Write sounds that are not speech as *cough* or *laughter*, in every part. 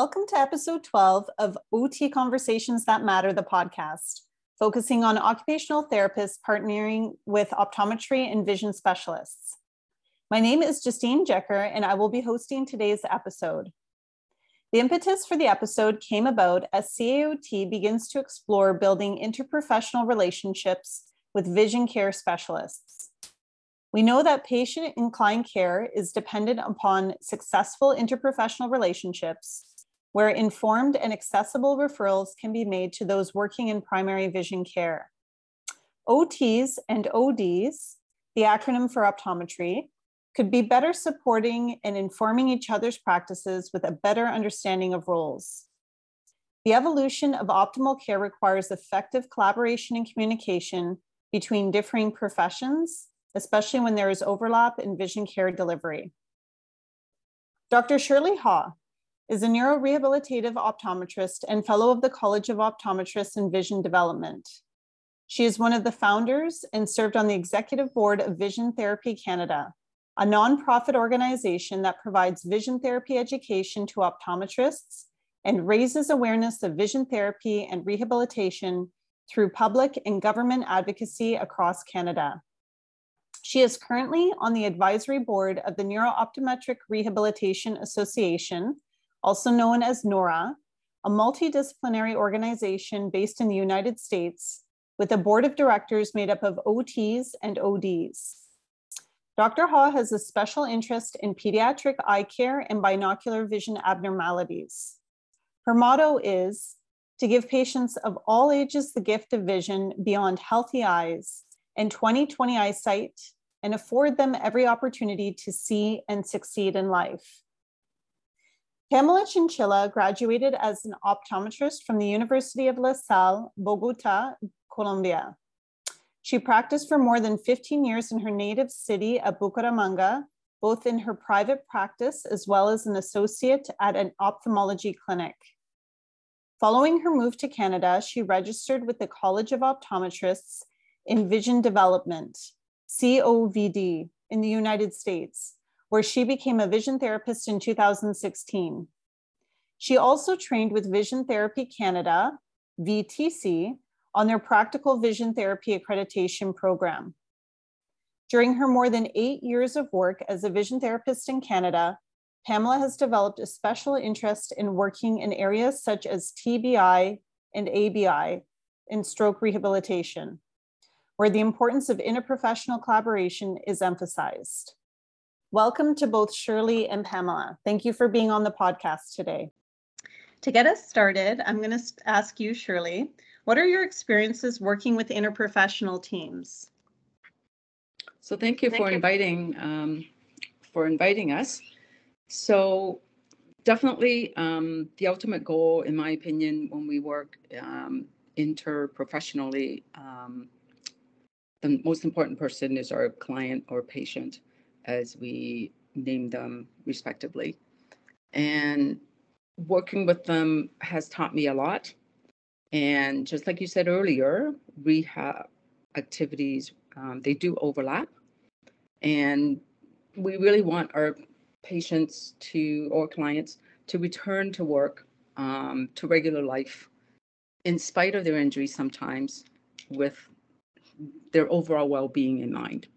Welcome to episode 12 of OT Conversations That Matter, the podcast, focusing on occupational therapists partnering with optometry and vision specialists. My name is Justine Jecker, and I will be hosting today's episode. The impetus for the episode came about as CAOT begins to explore building interprofessional relationships with vision care specialists. We know that patient inclined care is dependent upon successful interprofessional relationships where informed and accessible referrals can be made to those working in primary vision care. OTs and ODs, the acronym for optometry, could be better supporting and informing each other's practices with a better understanding of roles. The evolution of optimal care requires effective collaboration and communication between differing professions, especially when there is overlap in vision care delivery. Dr. Shirley Ha is a neurorehabilitative optometrist and fellow of the College of Optometrists and Vision Development. She is one of the founders and served on the executive board of Vision Therapy Canada, a nonprofit organization that provides vision therapy education to optometrists and raises awareness of vision therapy and rehabilitation through public and government advocacy across Canada. She is currently on the advisory board of the Neuro-Optometric Rehabilitation Association, also known as NORA, a multidisciplinary organization based in the United States with a board of directors made up of OTs and ODs. Dr. Ha has a special interest in pediatric eye care and binocular vision abnormalities. Her motto is to give patients of all ages the gift of vision beyond healthy eyes and 20/20 eyesight and afford them every opportunity to see and succeed in life. Pamela Chinchilla graduated as an optometrist from the University of La Salle, Bogota, Colombia. She practiced for more than 15 years in her native city of Bucaramanga, both in her private practice as well as an associate at an ophthalmology clinic. Following her move to Canada, she registered with the College of Optometrists in Vision Development, COVD, in the United States, where she became a vision therapist in 2016. She also trained with Vision Therapy Canada, VTC, on their practical vision therapy accreditation program. During her more than eight years of work as a vision therapist in Canada, Pamela has developed a special interest in working in areas such as TBI and ABI in stroke rehabilitation, where the importance of interprofessional collaboration is emphasized. Welcome to both Shirley and Pamela. Thank you for being on the podcast today. To get us started, I'm going to ask you, Shirley, what are your experiences working with interprofessional teams? So thank you thank for you. inviting um, for inviting us. So definitely um, the ultimate goal, in my opinion, when we work um, interprofessionally, um, the most important person is our client or patient as we name them respectively. And working with them has taught me a lot. And just like you said earlier, rehab activities, um, they do overlap. And we really want our patients to, or clients, to return to work, um, to regular life, in spite of their injuries sometimes, with their overall well being in mind.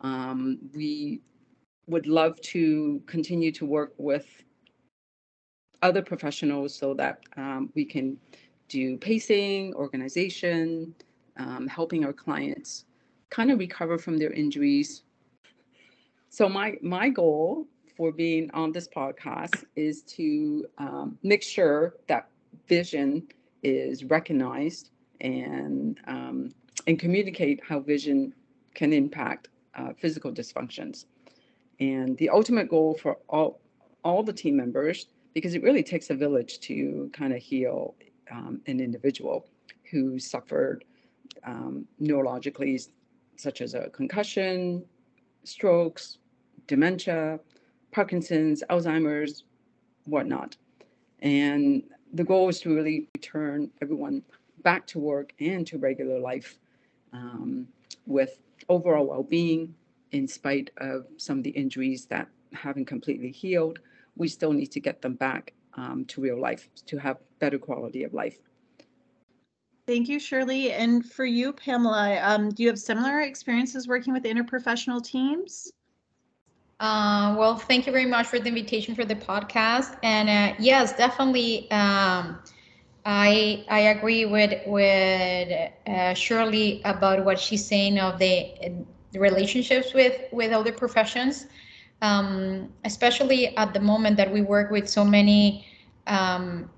Um, we would love to continue to work with other professionals so that um, we can do pacing, organization, um, helping our clients kind of recover from their injuries. So my my goal for being on this podcast is to um, make sure that vision is recognized and um, and communicate how vision can impact uh, physical dysfunctions. And the ultimate goal for all, all the team members, because it really takes a village to kind of heal um, an individual who suffered um, neurologically, such as a concussion, strokes, dementia, Parkinson's, Alzheimer's, whatnot. And the goal is to really return everyone back to work and to regular life um, with overall well-being in spite of some of the injuries that haven't completely healed we still need to get them back um, to real life to have better quality of life. Thank you, Shirley. And for you, Pamela, um, do you have similar experiences working with interprofessional teams? Uh, well, thank you very much for the invitation for the podcast. And uh, yes, definitely, um, I I agree with with uh, Shirley about what she's saying of the, the relationships with with other professions, um, especially at the moment that we work with so many um,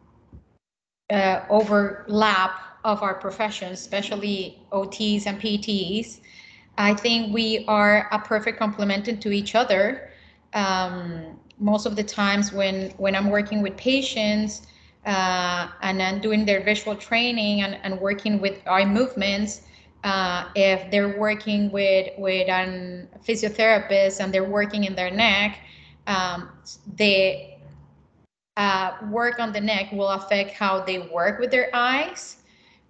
uh, overlap of our professions, especially OTs and PTs. I think we are a perfect complement to each other. Um, most of the times when when I'm working with patients uh, and I'm doing their visual training and, and working with eye movements, uh, if they're working with with a physiotherapist and they're working in their neck, um, the uh, work on the neck will affect how they work with their eyes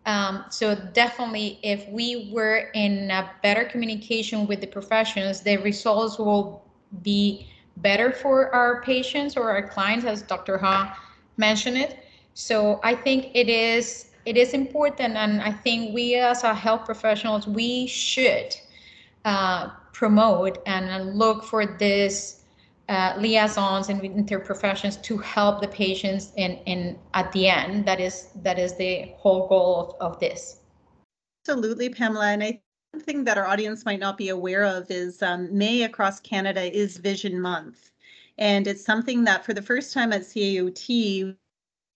um, so definitely, if we were in a better communication with the professions, the results will be better for our patients or our clients, as Dr. Ha mentioned it. So I think it is it is important, and I think we as our health professionals we should uh, promote and look for this uh, liaisons and interprofessions to help the patients in, in at the end. That is that is the whole goal of, of this. Absolutely, Pamela. And I one thing that our audience might not be aware of is um, May across Canada is Vision Month. And it's something that for the first time at CAOT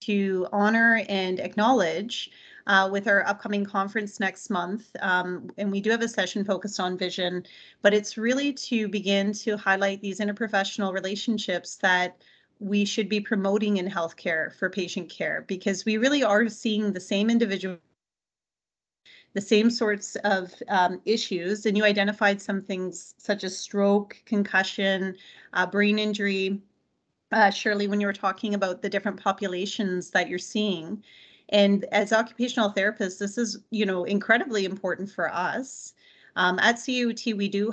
to honor and acknowledge uh, with our upcoming conference next month. Um, and we do have a session focused on vision, but it's really to begin to highlight these interprofessional relationships that we should be promoting in healthcare for patient care because we really are seeing the same individual the same sorts of um, issues and you identified some things such as stroke concussion uh, brain injury uh, Shirley, when you were talking about the different populations that you're seeing. And as occupational therapists, this is, you know, incredibly important for us. Um, at CUT, we do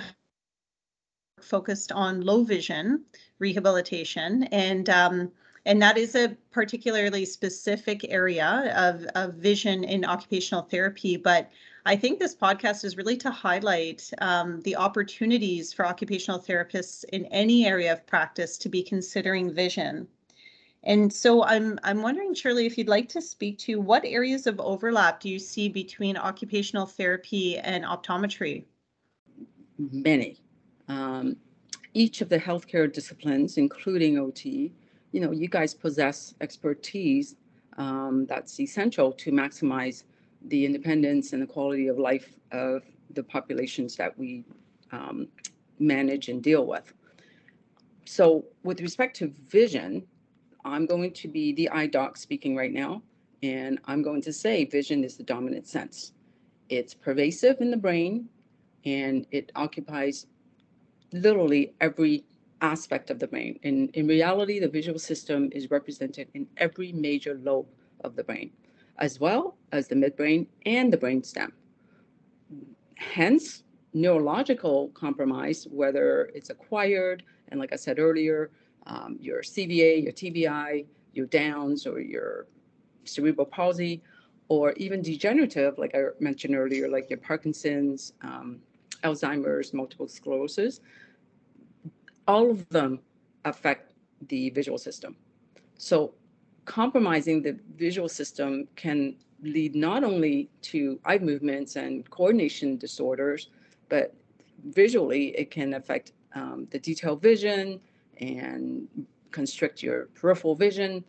focused on low vision rehabilitation and um, and that is a particularly specific area of, of vision in occupational therapy but i think this podcast is really to highlight um, the opportunities for occupational therapists in any area of practice to be considering vision and so I'm I'm wondering, Shirley, if you'd like to speak to what areas of overlap do you see between occupational therapy and optometry? Many. Um, each of the healthcare disciplines, including OT, you know, you guys possess expertise um, that's essential to maximize the independence and the quality of life of the populations that we um, manage and deal with. So, with respect to vision, I'm going to be the eye doc speaking right now, and I'm going to say vision is the dominant sense. It's pervasive in the brain, and it occupies literally every aspect of the brain. And in reality, the visual system is represented in every major lobe of the brain, as well as the midbrain and the brainstem. Hence, neurological compromise, whether it's acquired, and like I said earlier, um, your CVA, your TBI, your Downs, or your cerebral palsy, or even degenerative, like I mentioned earlier, like your Parkinson's, um, Alzheimer's, multiple sclerosis, all of them affect the visual system. So compromising the visual system can lead not only to eye movements and coordination disorders, but visually it can affect um, the detailed vision, and constrict your peripheral vision.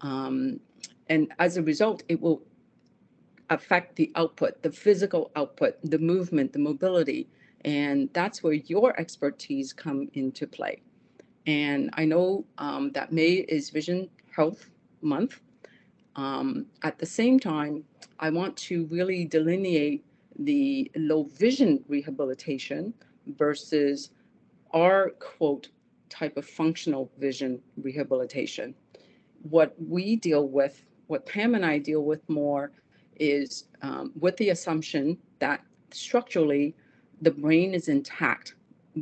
Um, and as a result, it will affect the output, the physical output, the movement, the mobility. And that's where your expertise come into play. And I know um, that May is Vision Health Month. Um, at the same time, I want to really delineate the low vision rehabilitation versus our quote type of functional vision rehabilitation. What we deal with, what Pam and I deal with more, is um, with the assumption that structurally the brain is intact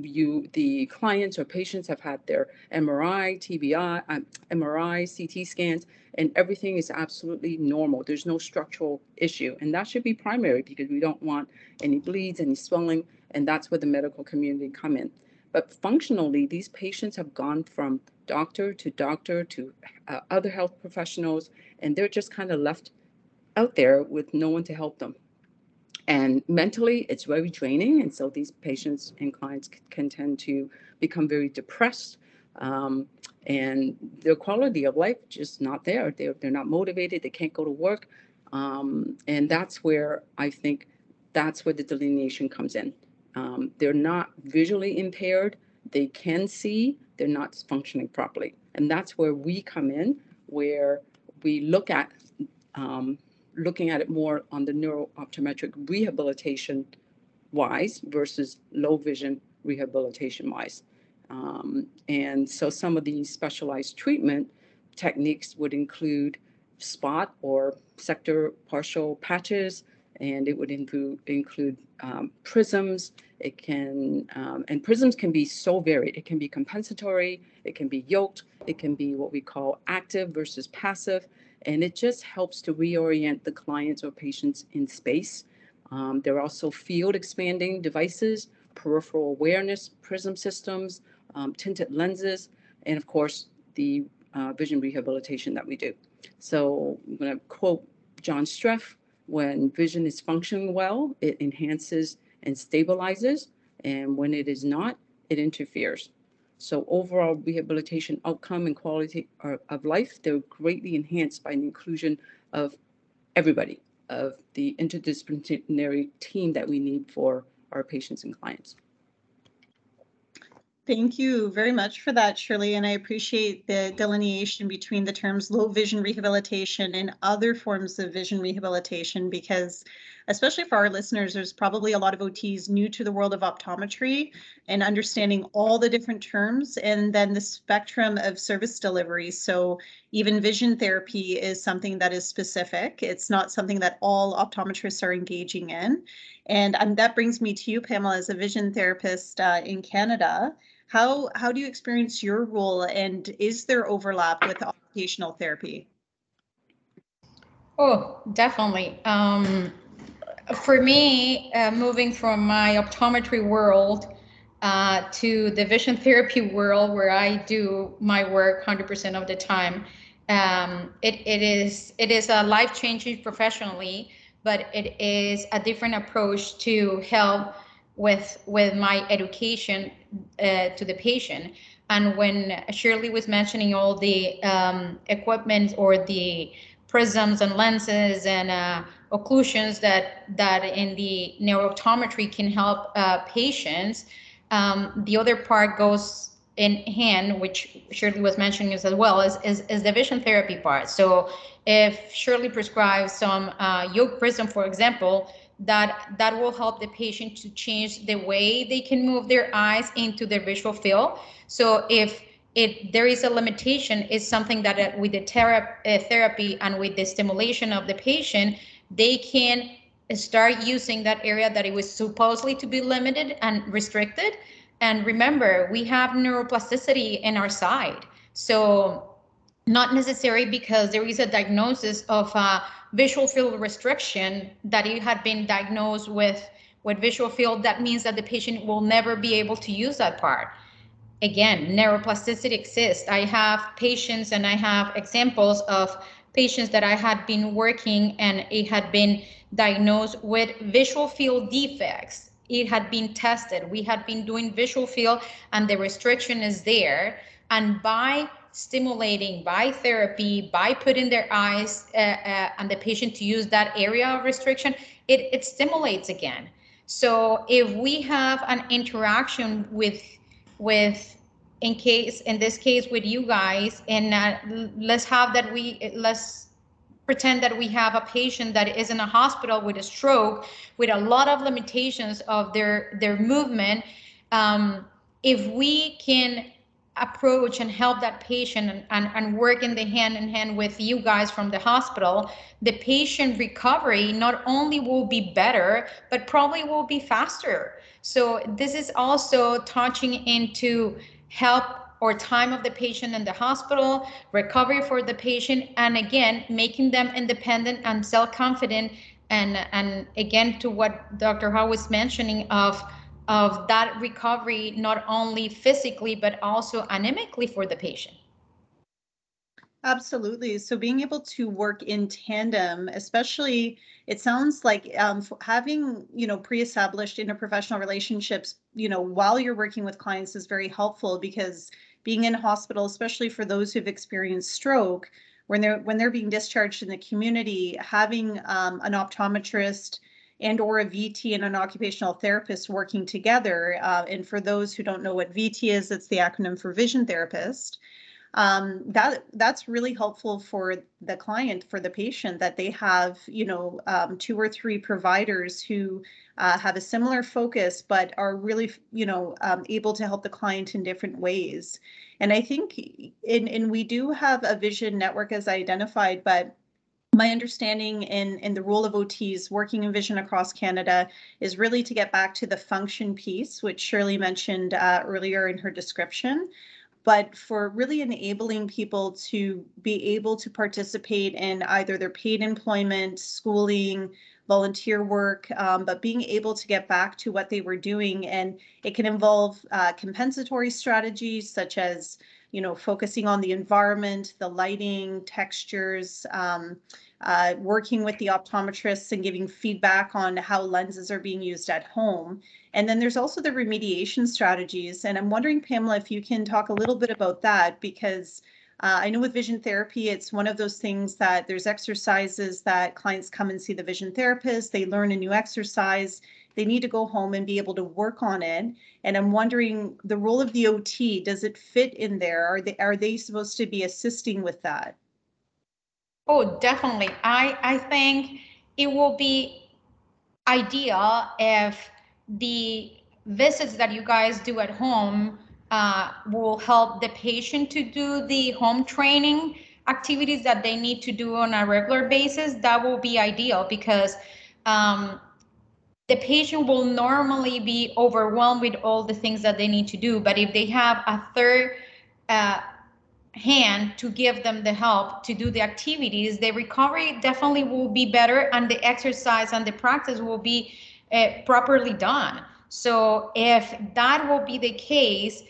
you the clients or patients have had their MRI, TBI, um, MRI, CT scans, and everything is absolutely normal. There's no structural issue, and that should be primary because we don't want any bleeds, any swelling, and that's where the medical community come in. But functionally, these patients have gone from doctor to doctor to uh, other health professionals, and they're just kind of left out there with no one to help them. And mentally, it's very draining. And so these patients and clients can tend to become very depressed. Um, and their quality of life just not there. They're, they're not motivated. They can't go to work. Um, and that's where I think that's where the delineation comes in. Um, they're not visually impaired. They can see. They're not functioning properly. And that's where we come in, where we look at um, looking at it more on the neurooptometric rehabilitation wise versus low vision rehabilitation wise. Um, and so some of these specialized treatment techniques would include spot or sector partial patches, and it would include include um, prisms. It can um, and prisms can be so varied. It can be compensatory. It can be yoked. It can be what we call active versus passive and it just helps to reorient the clients or patients in space. Um, there are also field expanding devices, peripheral awareness prism systems, um, tinted lenses, and of course, the uh, vision rehabilitation that we do. So I'm going to quote John Streff when vision is functioning well, it enhances and stabilizes, and when it is not, it interferes. So overall rehabilitation outcome and quality of life, they're greatly enhanced by the inclusion of everybody, of the interdisciplinary team that we need for our patients and clients. Thank you very much for that, Shirley. And I appreciate the delineation between the terms low vision rehabilitation and other forms of vision rehabilitation, because especially for our listeners, there's probably a lot of OTs new to the world of optometry and understanding all the different terms and then the spectrum of service delivery. So even vision therapy is something that is specific. It's not something that all optometrists are engaging in. And um, that brings me to you, Pamela, as a vision therapist uh, in Canada. How how do you experience your role, and is there overlap with occupational therapy? Oh, definitely. Um, for me, uh, moving from my optometry world uh, to the vision therapy world, where I do my work 100% of the time, um, it, it is it is a life changing professionally, but it is a different approach to help with with my education uh, to the patient. And when Shirley was mentioning all the um, equipment or the prisms and lenses and uh, occlusions that that in the neurooptometry can help uh, patients, um, the other part goes in hand, which Shirley was mentioning as well, is, is, is the vision therapy part. So if Shirley prescribes some uh, yoke prism, for example, that that will help the patient to change the way they can move their eyes into their visual field. So if it there is a limitation, is something that uh, with the uh, therapy and with the stimulation of the patient, they can start using that area that it was supposedly to be limited and restricted. And remember, we have neuroplasticity in our side. So not necessary because there is a diagnosis of a visual field restriction that it had been diagnosed with with visual field that means that the patient will never be able to use that part again neuroplasticity exists. I have patients and i have examples of patients that i had been working and it had been diagnosed with visual field defects. It had been tested. We had been doing visual field and the restriction is there. And by stimulating by therapy, by putting their eyes uh, uh, on the patient to use that area of restriction, it, it stimulates again. So if we have an interaction with, with in case, in this case with you guys, and uh, let's have that we, let's pretend that we have a patient that is in a hospital with a stroke with a lot of limitations of their their movement um, if we can approach and help that patient and, and, and work in the hand in hand with you guys from the hospital, the patient recovery not only will be better, but probably will be faster. So this is also touching into help or time of the patient in the hospital, recovery for the patient, and again, making them independent and self-confident. And, and again, to what Dr. Howe was mentioning of of that recovery, not only physically, but also anemically for the patient. Absolutely. So being able to work in tandem, especially, it sounds like um, having you know pre-established interprofessional relationships, you know, while you're working with clients is very helpful because being in hospital, especially for those who've experienced stroke, when they're when they're being discharged in the community, having um, an optometrist and or a VT and an occupational therapist working together. Uh, and for those who don't know what VT is, it's the acronym for vision therapist. Um, that that's really helpful for the client, for the patient, that they have you know um, two or three providers who uh, have a similar focus, but are really you know um, able to help the client in different ways. And I think in and we do have a vision network as i identified, but my understanding in, in the role of OTs working in vision across Canada is really to get back to the function piece, which Shirley mentioned uh, earlier in her description, but for really enabling people to be able to participate in either their paid employment, schooling, volunteer work, um, but being able to get back to what they were doing. And it can involve uh, compensatory strategies such as you know, focusing on the environment, the lighting, textures, um, uh, working with the optometrists and giving feedback on how lenses are being used at home. And then there's also the remediation strategies. And I'm wondering, Pamela, if you can talk a little bit about that, because uh, I know with vision therapy, it's one of those things that there's exercises that clients come and see the vision therapist, they learn a new exercise, they need to go home and be able to work on it. And I'm wondering the role of the OT, does it fit in there? Are they are they supposed to be assisting with that? Oh, definitely. I I think it will be ideal if the visits that you guys do at home uh, will help the patient to do the home training activities that they need to do on a regular basis. That will be ideal because um, the patient will normally be overwhelmed with all the things that they need to do. But if they have a third uh, hand to give them the help to do the activities, the recovery definitely will be better and the exercise and the practice will be uh, properly done. So if that will be the case,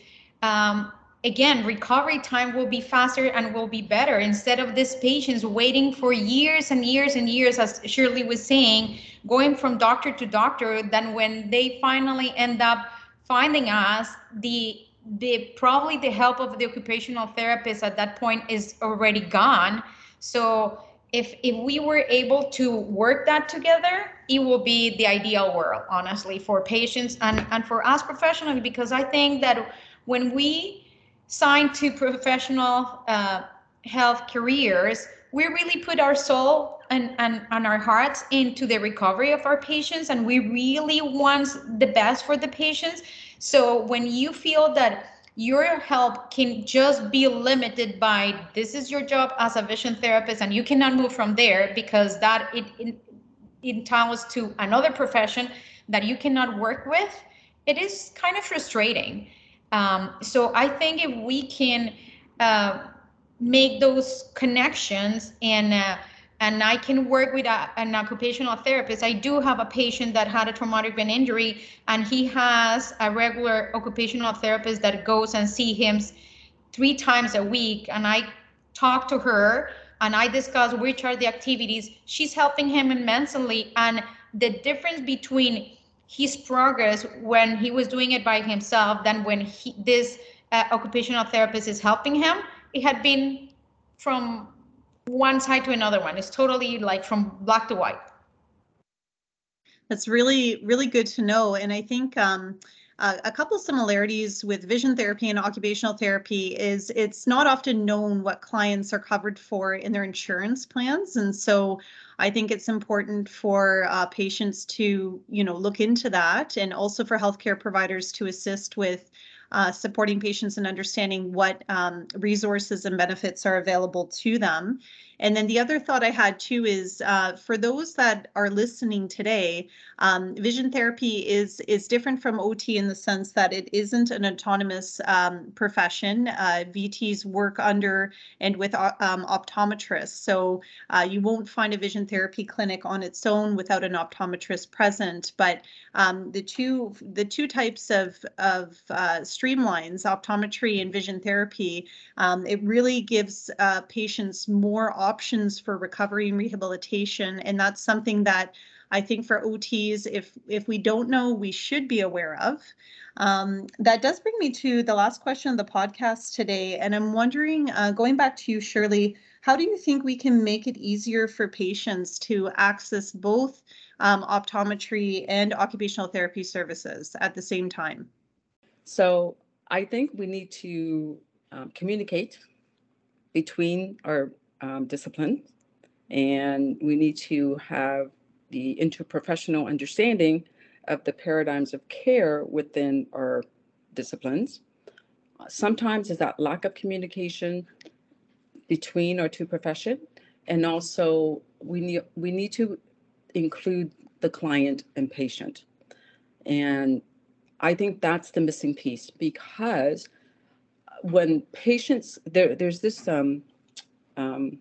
um, again, recovery time will be faster and will be better instead of these patients waiting for years and years and years, as Shirley was saying, going from doctor to doctor. Then when they finally end up finding us, the the probably the help of the occupational therapist at that point is already gone. So if if we were able to work that together, it will be the ideal world, honestly, for patients and and for us professionally, because I think that when we signed to professional uh, health careers, we really put our soul and, and, and our hearts into the recovery of our patients, and we really want the best for the patients. So when you feel that your help can just be limited by this is your job as a vision therapist and you cannot move from there because that it, it entails to another profession that you cannot work with it is kind of frustrating um, so I think if we can uh, make those connections and uh, and I can work with a, an occupational therapist. I do have a patient that had a traumatic brain injury, and he has a regular occupational therapist that goes and see him three times a week. And I talk to her and I discuss which are the activities. She's helping him immensely, and the difference between his progress when he was doing it by himself than when he, this uh, occupational therapist is helping him. It had been from one side to another one. It's totally like from black to white. That's really, really good to know. And I think um, uh, a couple similarities with vision therapy and occupational therapy is it's not often known what clients are covered for in their insurance plans. And so I think it's important for uh, patients to, you know, look into that and also for healthcare providers to assist with uh, supporting patients and understanding what um, resources and benefits are available to them. And then the other thought I had too is uh, for those that are listening today, um, vision therapy is is different from OT in the sense that it isn't an autonomous um, profession. Uh, VTs work under and with uh, um, optometrists, so uh, you won't find a vision therapy clinic on its own without an optometrist present. But um, the two the two types of of uh, streamlines, optometry and vision therapy, um, it really gives uh, patients more options for recovery and rehabilitation. And that's something that I think for OTs, if if we don't know, we should be aware of. Um, that does bring me to the last question of the podcast today. And I'm wondering, uh, going back to you, Shirley, how do you think we can make it easier for patients to access both um, optometry and occupational therapy services at the same time? So I think we need to um, communicate between our um, discipline, and we need to have the interprofessional understanding of the paradigms of care within our disciplines. Sometimes is that lack of communication between our two profession, and also we need we need to include the client and patient, and I think that's the missing piece because when patients there there's this um, um,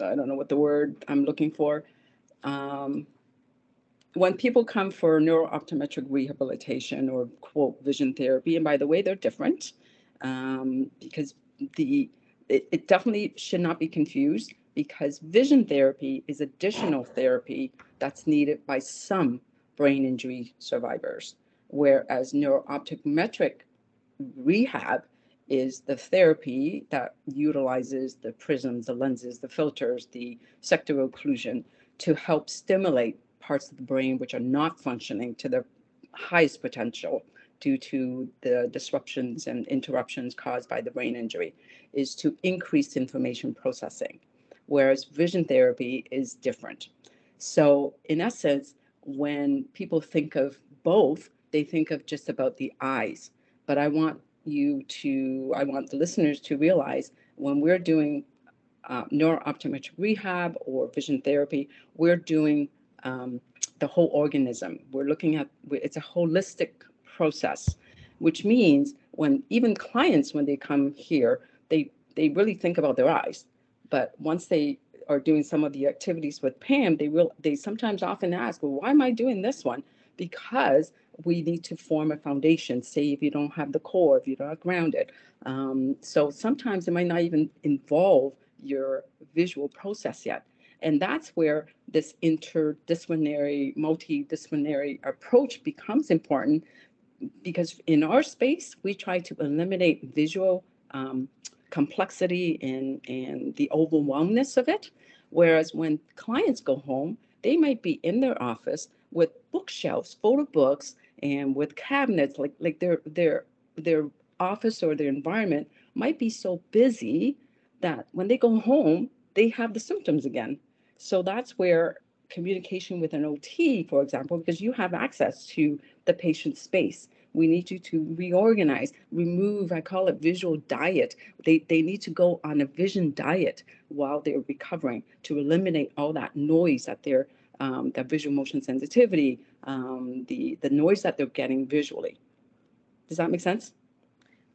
I don't know what the word I'm looking for. Um, when people come for neurooptometric rehabilitation or quote vision therapy, and by the way, they're different um, because the it, it definitely should not be confused because vision therapy is additional therapy that's needed by some brain injury survivors, whereas neurooptometric rehab is the therapy that utilizes the prisms, the lenses, the filters, the sector occlusion to help stimulate parts of the brain which are not functioning to their highest potential due to the disruptions and interruptions caused by the brain injury is to increase information processing whereas vision therapy is different. So in essence when people think of both they think of just about the eyes. But i want you to, I want the listeners to realize when we're doing uh, neurooptometric rehab or vision therapy, we're doing um, the whole organism. We're looking at, it's a holistic process, which means when even clients, when they come here, they, they really think about their eyes. But once they are doing some of the activities with Pam, they will, they sometimes often ask, well, why am I doing this one? Because we need to form a foundation. Say if you don't have the core, if you're not grounded. Um, so sometimes it might not even involve your visual process yet. And that's where this interdisciplinary, multidisciplinary approach becomes important because in our space, we try to eliminate visual um, complexity and, and the overwhelmness of it. Whereas when clients go home, they might be in their office with bookshelves full of books and with cabinets like like their their their office or their environment might be so busy that when they go home they have the symptoms again. So that's where communication with an ot for example because you have access to the patient's space. We need you to reorganize remove i call it visual diet. They, they need to go on a vision diet while they're recovering to eliminate all that noise that they're um, that visual motion sensitivity, um, the the noise that they're getting visually. Does that make sense?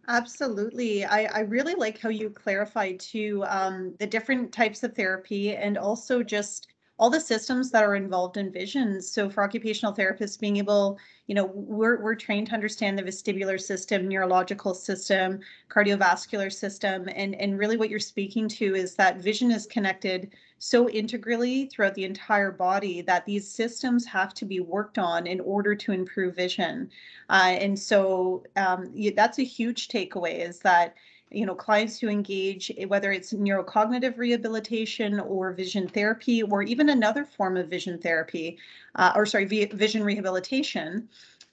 Absolutely. I, I really like how you clarified too um, the different types of therapy and also just all the systems that are involved in vision. So for occupational therapists, being able, you know, we're, we're trained to understand the vestibular system, neurological system, cardiovascular system. And, and really what you're speaking to is that vision is connected so integrally throughout the entire body that these systems have to be worked on in order to improve vision. Uh, and so um, that's a huge takeaway is that you know, clients who engage, eh, whether it's neurocognitive rehabilitation or vision therapy, or even another form of vision therapy, uh, or sorry, vision rehabilitation,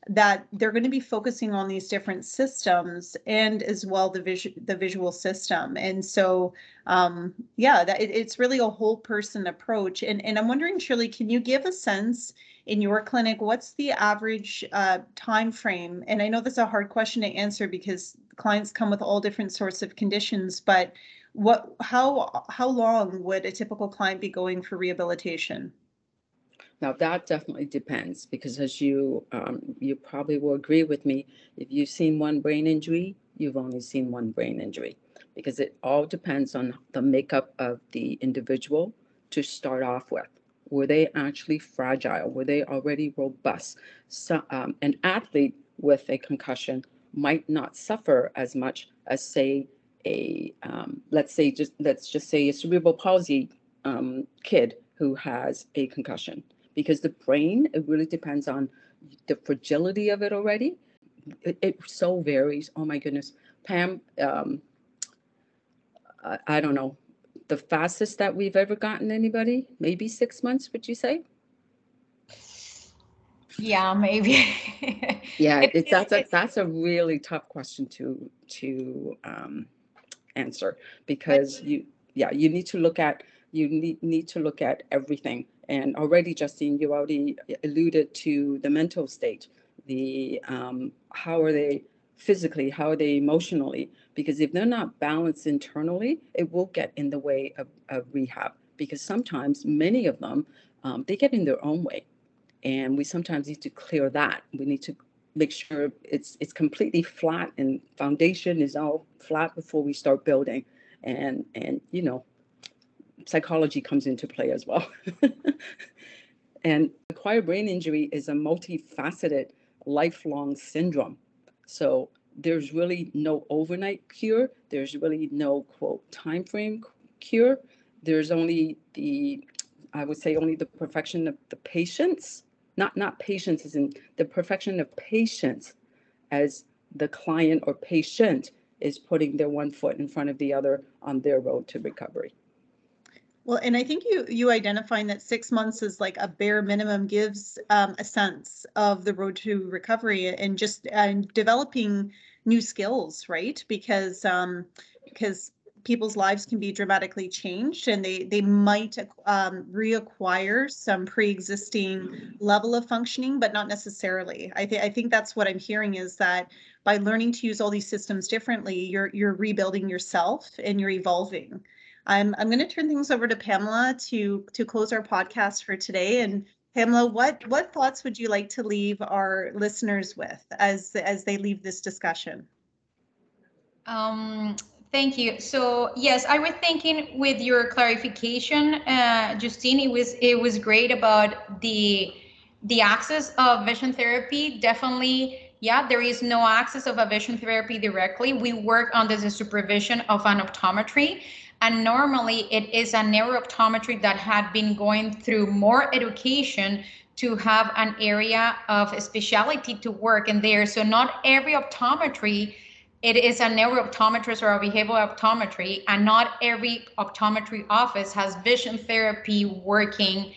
that they're going to be focusing on these different systems and as well the visual the visual system. And so um, yeah that it, it's really a whole person approach. And and i'm wondering shirley can you give a sense in your clinic what's the average uh, time frame and i know that's a hard question to answer because clients come with all different sorts of conditions but what how how long would a typical client be going for rehabilitation now that definitely depends because as you um, you probably will agree with me, if you've seen one brain injury, you've only seen one brain injury because it all depends on the makeup of the individual to start off with. Were they actually fragile? Were they already robust? So, um, an athlete with a concussion might not suffer as much as say a um, let's say just let's just say a cerebral palsy um, kid who has a concussion because the brain, it really depends on the fragility of it already. It, it so varies. Oh my goodness. Pam, um, I, I don't know, the fastest that we've ever gotten anybody, maybe six months, would you say? Yeah, maybe. *laughs* yeah, it, that's a that's a really tough question to to um, answer because you yeah you need to look at you need, need to look at everything and already, Justine, you already alluded to the mental state, the um, how are they physically, how are they emotionally? Because if they're not balanced internally, it will get in the way of, of rehab. Because sometimes many of them, um, they get in their own way, and we sometimes need to clear that. We need to make sure it's it's completely flat and foundation is all flat before we start building, and and you know psychology comes into play as well. *laughs* and acquired brain injury is a multifaceted lifelong syndrome. So there's really no overnight cure. There's really no quote time frame cure. There's only the I would say only the perfection of the patients, not not patients is in the perfection of patients as the client or patient is putting their one foot in front of the other on their road to recovery. Well, and I think you you identifying that six months is like a bare minimum gives um, a sense of the road to recovery and just and developing new skills, right? Because um, because people's lives can be dramatically changed and they they might um, reacquire some pre-existing level of functioning but not necessarily i think i think that's what i'm hearing is that by learning to use all these systems differently you're you're rebuilding yourself and you're evolving I'm I'm going to turn things over to Pamela to to close our podcast for today. And Pamela, what what thoughts would you like to leave our listeners with as as they leave this discussion? Um, thank you. So yes, I was thinking with your clarification, uh, Justine, it was it was great about the the access of vision therapy. Definitely, yeah, there is no access of a vision therapy directly. We work under the supervision of an optometry and normally it is a neurooptometry that had been going through more education to have an area of specialty to work in there. So not every optometry, it is a neurooptometrist or a behavioral optometry, and not every optometry office has vision therapy working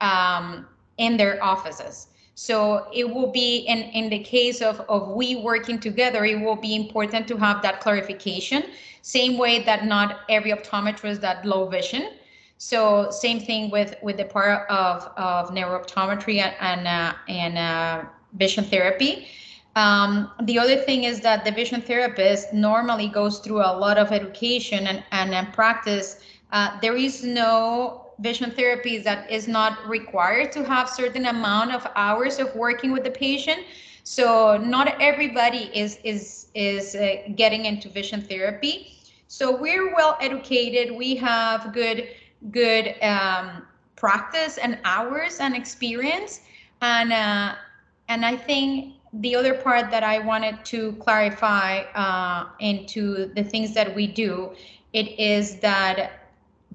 um, in their offices. So it will be in, in the case of, of we working together, it will be important to have that clarification same way that not every optometrist that low vision. So same thing with with the part of of neurooptometry and uh, and uh, vision therapy. Um, the other thing is that the vision therapist normally goes through a lot of education and and, and practice. Uh, there is no vision therapy that is not required to have certain amount of hours of working with the patient. So not everybody is is is uh, getting into vision therapy. So we're well educated. We have good good um, practice and hours and experience, and uh, and I think the other part that I wanted to clarify uh, into the things that we do, it is that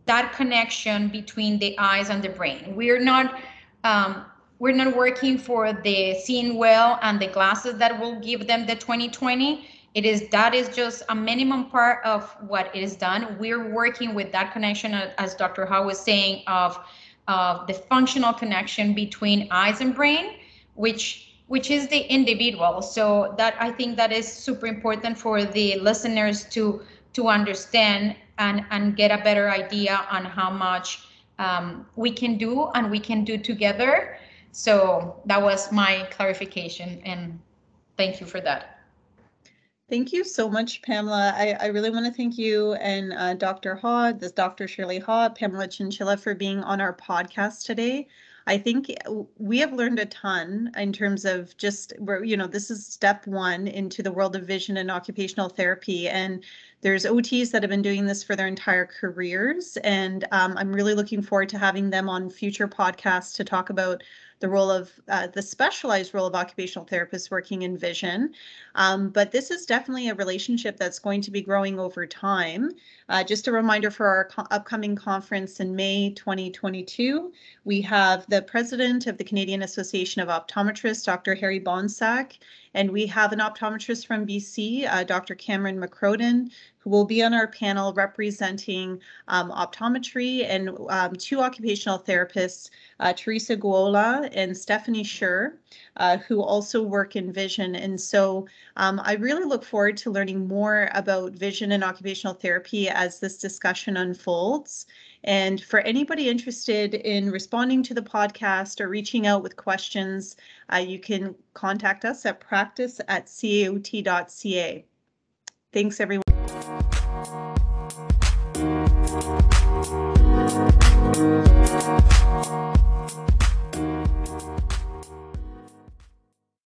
that connection between the eyes and the brain. We're not um, we're not working for the seeing well and the glasses that will give them the 2020 it is that is just a minimum part of what is done we're working with that connection uh, as dr howe was saying of of the functional connection between eyes and brain which which is the individual. So that I think that is super important for the listeners to to understand and and get a better idea on how much um, we can do and we can do together. So that was my clarification and thank you for that. Thank you so much, Pamela. I, I really want to thank you and uh, Dr. Ha, this Dr. Shirley Ha, Pamela Chinchilla for being on our podcast today. I think we have learned a ton in terms of just where, you know, this is step one into the world of vision and occupational therapy. And there's OTs that have been doing this for their entire careers. And um, I'm really looking forward to having them on future podcasts to talk about the role of uh, the specialized role of occupational therapists working in vision. Um, but this is definitely a relationship that's going to be growing over time. Uh, just a reminder for our co upcoming conference in May 2022, we have the president of the Canadian Association of Optometrists, Dr. Harry Bohnsack, and we have an optometrist from BC, uh, Dr. Cameron McCrodin, who will be on our panel representing um, optometry and um, two occupational therapists, uh, Teresa Guola and Stephanie Schur, uh, who also work in vision. And so um, I really look forward to learning more about vision and occupational therapy as this discussion unfolds. And for anybody interested in responding to the podcast or reaching out with questions, uh, you can contact us at practice at caot.ca. Thanks, everyone.